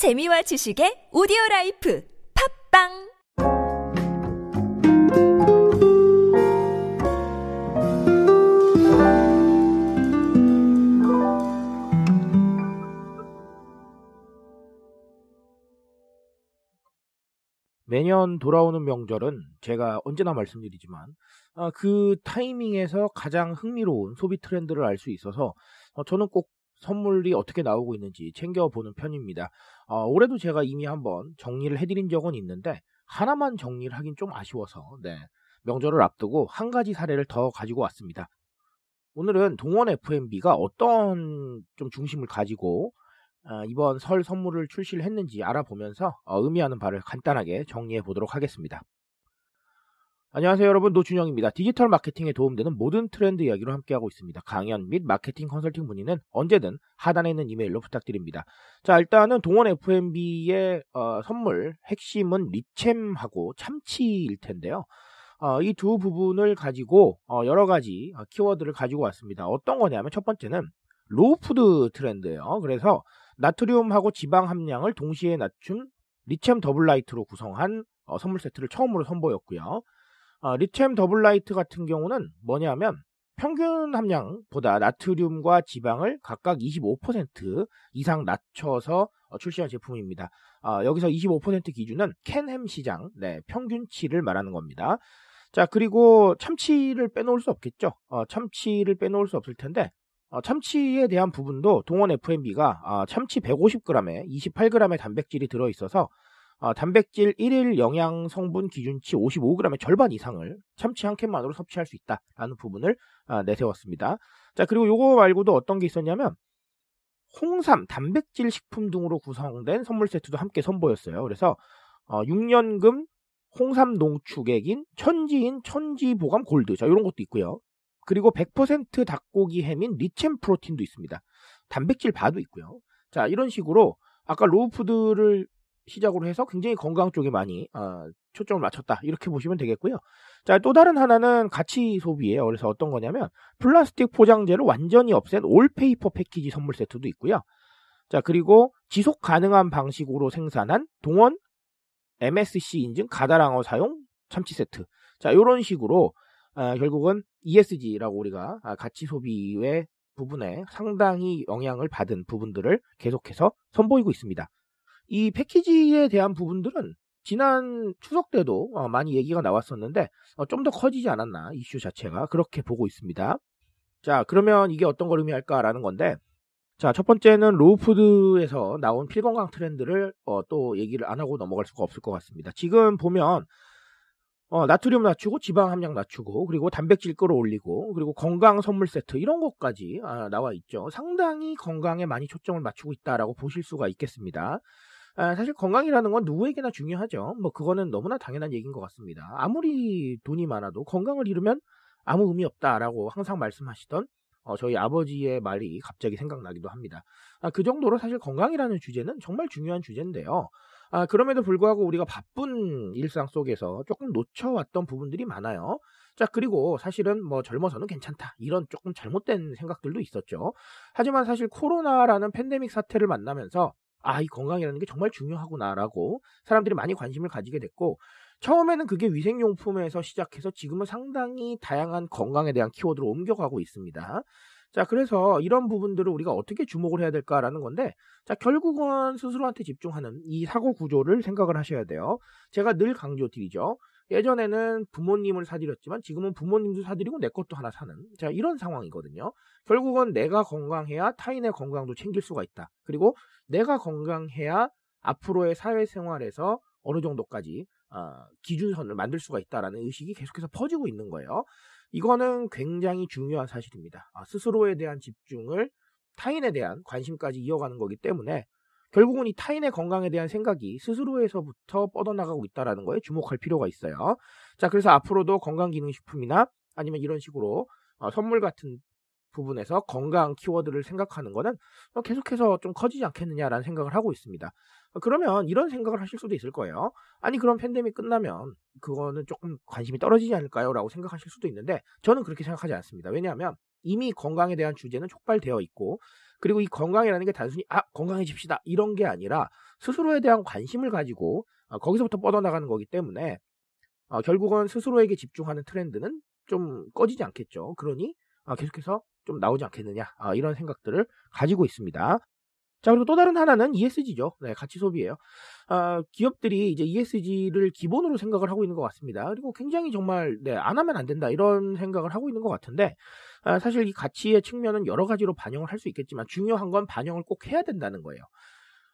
재미와 지식의 오디오 라이프 팟빵! 매년 돌아오는 명절은 제가 언제나 말씀드리지만 아, 그 타이밍에서 가장 흥미로운 소비 트렌드를 알 수 있어서 어, 저는 꼭 선물이 어떻게 나오고 있는지 챙겨보는 편입니다. 어, 올해도 제가 이미 한번 정리를 해드린 적은 있는데 하나만 정리를 하긴 좀 아쉬워서 네, 명절을 앞두고 한 가지 사례를 더 가지고 왔습니다. 오늘은 동원 FMB가 어떤 좀 중심을 가지고 어, 이번 설 선물을 출시를 했는지 알아보면서 어, 의미하는 바를 간단하게 정리해 보도록 하겠습니다. 안녕하세요 여러분 노준영입니다. 디지털 마케팅에 도움되는 모든 트렌드 이야기로 함께하고 있습니다. 강연 및 마케팅 컨설팅 문의는 언제든 하단에 있는 이메일로 부탁드립니다. 자 일단은 동원 F&B의 어, 선물 핵심은 리챔하고 참치일 텐데요. 어, 이 두 부분을 가지고 어, 여러 가지 어, 키워드를 가지고 왔습니다. 어떤 거냐면 첫 번째는 low food 트렌드예요. 그래서 나트륨하고 지방 함량을 동시에 낮춘 리챔 더블라이트로 구성한 어, 선물 세트를 처음으로 선보였고요. 어, 리챔 더블라이트 같은 경우는 뭐냐면 평균 함량보다 나트륨과 지방을 각각 25% 이상 낮춰서 어, 출시한 제품입니다. 어, 여기서 25% 기준은 캔햄 시장 네, 평균치를 말하는 겁니다. 자 그리고 참치를 빼놓을 수 없겠죠. 어, 참치를 빼놓을 수 없을 텐데 어, 참치에 대한 부분도 동원 FMB가 어, 참치 150g에 28g의 단백질이 들어있어서 어, 단백질 1일 영양 성분 기준치 55g의 절반 이상을 참치 한 캔만으로 섭취할 수 있다라는 부분을 어, 내세웠습니다. 자 그리고 요거 말고도 어떤 게 있었냐면 홍삼, 단백질 식품 등으로 구성된 선물 세트도 함께 선보였어요. 그래서 어, 6년금 홍삼 농축액인 천지인 천지보감 골드 자 이런 것도 있고요. 그리고 100% 닭고기 햄인 리챔 프로틴도 있습니다. 단백질 바도 있고요. 자, 이런 식으로 아까 low food를 시작으로 해서 굉장히 건강 쪽에 많이 어, 초점을 맞췄다. 이렇게 보시면 되겠고요. 자, 또 다른 하나는 가치 소비예요. 그래서 어떤 거냐면 플라스틱 포장재를 완전히 없앤 all paper 패키지 선물 세트도 있고요. 자, 그리고 지속 가능한 방식으로 생산한 동원 MSC 인증 가다랑어 사용 참치 세트. 자, 이런 식으로 아, 결국은 ESG라고 우리가 아, 가치 소비의 부분에 상당히 영향을 받은 부분들을 계속해서 선보이고 있습니다. 이 패키지에 대한 부분들은 지난 추석 때도 어, 많이 얘기가 나왔었는데 어, 좀 더 커지지 않았나 이슈 자체가 그렇게 보고 있습니다. 자 그러면 이게 어떤 걸 의미할까라는 건데 자 첫 번째는 low food에서 나온 필건강 트렌드를 어, 또 얘기를 안 하고 넘어갈 수가 없을 것 같습니다. 지금 보면 어, 나트륨 낮추고 지방 함량 낮추고 그리고 단백질 끌어올리고 그리고 건강 선물 세트 이런 것까지 아, 나와 있죠. 상당히 건강에 많이 초점을 맞추고 있다라고 보실 수가 있겠습니다. 아, 사실 건강이라는 건 누구에게나 중요하죠. 뭐 그거는 너무나 당연한 얘기인 것 같습니다. 아무리 돈이 많아도 건강을 잃으면 아무 의미 없다라고 항상 말씀하시던 어, 저희 아버지의 말이 갑자기 생각나기도 합니다. 아, 그 정도로 사실 건강이라는 주제는 정말 중요한 주제인데요. 아, 그럼에도 불구하고 우리가 바쁜 일상 속에서 조금 놓쳐왔던 부분들이 많아요. 자, 그리고 사실은 뭐 젊어서는 괜찮다. 이런 조금 잘못된 생각들도 있었죠. 하지만 사실 코로나라는 팬데믹 사태를 만나면서 아, 이 건강이라는 게 정말 중요하구나라고 사람들이 많이 관심을 가지게 됐고, 처음에는 그게 위생용품에서 시작해서 지금은 상당히 다양한 건강에 대한 키워드로 옮겨가고 있습니다. 자, 그래서 이런 부분들을 우리가 어떻게 주목을 해야 될까라는 건데, 자, 결국은 스스로한테 집중하는 이 사고 구조를 생각을 하셔야 돼요. 제가 늘 강조드리죠. 예전에는 부모님을 사드렸지만 지금은 부모님도 사드리고 내 것도 하나 사는 자 이런 상황이거든요. 결국은 내가 건강해야 타인의 건강도 챙길 수가 있다. 그리고 내가 건강해야 앞으로의 사회생활에서 어느 정도까지 어, 기준선을 만들 수가 있다라는 의식이 계속해서 퍼지고 있는 거예요. 이거는 굉장히 중요한 사실입니다. 아, 스스로에 대한 집중을 타인에 대한 관심까지 이어가는 거기 때문에 결국은 이 타인의 건강에 대한 생각이 스스로에서부터 뻗어나가고 있다는 거에 주목할 필요가 있어요. 자, 그래서 앞으로도 건강기능식품이나 아니면 이런 식으로 어, 선물 같은 부분에서 건강 키워드를 생각하는 거는 어, 계속해서 좀 커지지 않겠느냐라는 생각을 하고 있습니다. 어, 그러면 이런 생각을 하실 수도 있을 거예요. 아니 그럼 팬데믹 끝나면 그거는 조금 관심이 떨어지지 않을까요? 라고 생각하실 수도 있는데 저는 그렇게 생각하지 않습니다. 왜냐하면 이미 건강에 대한 주제는 촉발되어 있고 그리고 이 건강이라는 게 단순히 아 건강해집시다 이런 게 아니라 스스로에 대한 관심을 가지고 어, 거기서부터 뻗어나가는 거기 때문에 어, 결국은 스스로에게 집중하는 트렌드는 좀 꺼지지 않겠죠. 그러니 어, 계속해서 좀 나오지 않겠느냐 아, 이런 생각들을 가지고 있습니다. 자 그리고 또 다른 하나는 ESG죠. 네, 가치 소비예요. 아, 기업들이 이제 ESG를 기본으로 생각을 하고 있는 것 같습니다. 그리고 굉장히 정말 네, 안 하면 안 된다 이런 생각을 하고 있는 것 같은데 아, 사실 이 가치의 측면은 여러 가지로 반영을 할 수 있겠지만 중요한 건 반영을 꼭 해야 된다는 거예요.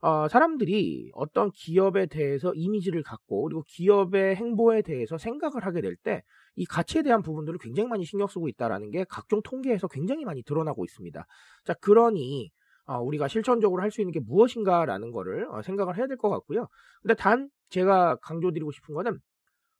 어, 사람들이 어떤 기업에 대해서 이미지를 갖고 그리고 기업의 행보에 대해서 생각을 하게 될 때 이 가치에 대한 부분들을 굉장히 많이 신경 쓰고 있다라는 게 각종 통계에서 굉장히 많이 드러나고 있습니다. 자, 그러니 어, 우리가 실천적으로 할 수 있는 게 무엇인가라는 거를 어, 생각을 해야 될 것 같고요. 근데 단 제가 강조드리고 싶은 거는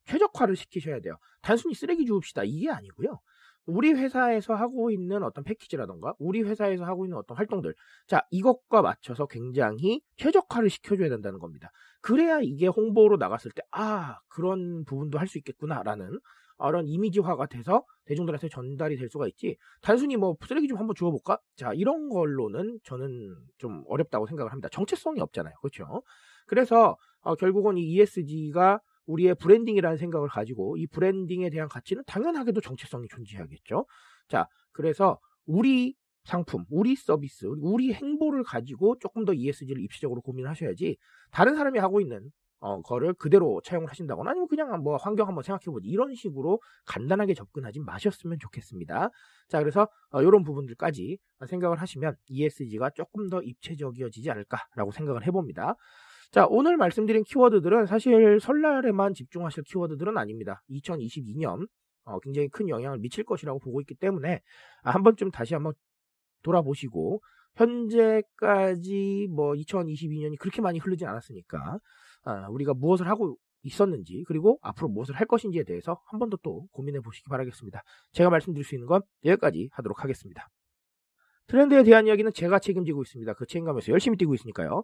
최적화를 시키셔야 돼요. 단순히 쓰레기 주웁시다 이게 아니고요. 우리 회사에서 하고 있는 어떤 패키지라던가 우리 회사에서 하고 있는 어떤 활동들 자 이것과 맞춰서 굉장히 최적화를 시켜줘야 된다는 겁니다. 그래야 이게 홍보로 나갔을 때 아 그런 부분도 할 수 있겠구나라는 그런 이미지화가 돼서 대중들한테 전달이 될 수가 있지 단순히 뭐 쓰레기 좀 한번 주워볼까 자 이런 걸로는 저는 좀 어렵다고 생각을 합니다. 정체성이 없잖아요, 그렇죠? 그래서 어, 결국은 이 ESG가 우리의 branding이라는 생각을 가지고 이 branding에 대한 가치는 당연하게도 정체성이 존재하겠죠. 자, 그래서 우리 상품, 우리 서비스, 우리 행보를 가지고 조금 더 ESG를 입체적으로 고민하셔야지 다른 사람이 하고 있는 어, 거를 그대로 차용을 하신다거나 아니면 그냥 뭐 환경 한번 생각해보지 이런 식으로 간단하게 접근하지 마셨으면 좋겠습니다. 자, 그래서 어, 이런 부분들까지 생각을 하시면 ESG가 조금 더 입체적이어지지 않을까라고 생각을 해봅니다. 자, 오늘 말씀드린 키워드들은 사실 설날에만 집중하실 키워드들은 아닙니다. 2022년 어, 굉장히 큰 영향을 미칠 것이라고 보고 있기 때문에 아, 한 번쯤 다시 한번 돌아보시고 현재까지 뭐 2022년이 그렇게 많이 흐르지 않았으니까 아, 우리가 무엇을 하고 있었는지 그리고 앞으로 무엇을 할 것인지에 대해서 한 번 더 또 고민해 보시기 바라겠습니다. 제가 말씀드릴 수 있는 건 여기까지 하도록 하겠습니다. 트렌드에 대한 이야기는 제가 책임지고 있습니다. 그 책임감에서 열심히 뛰고 있으니까요.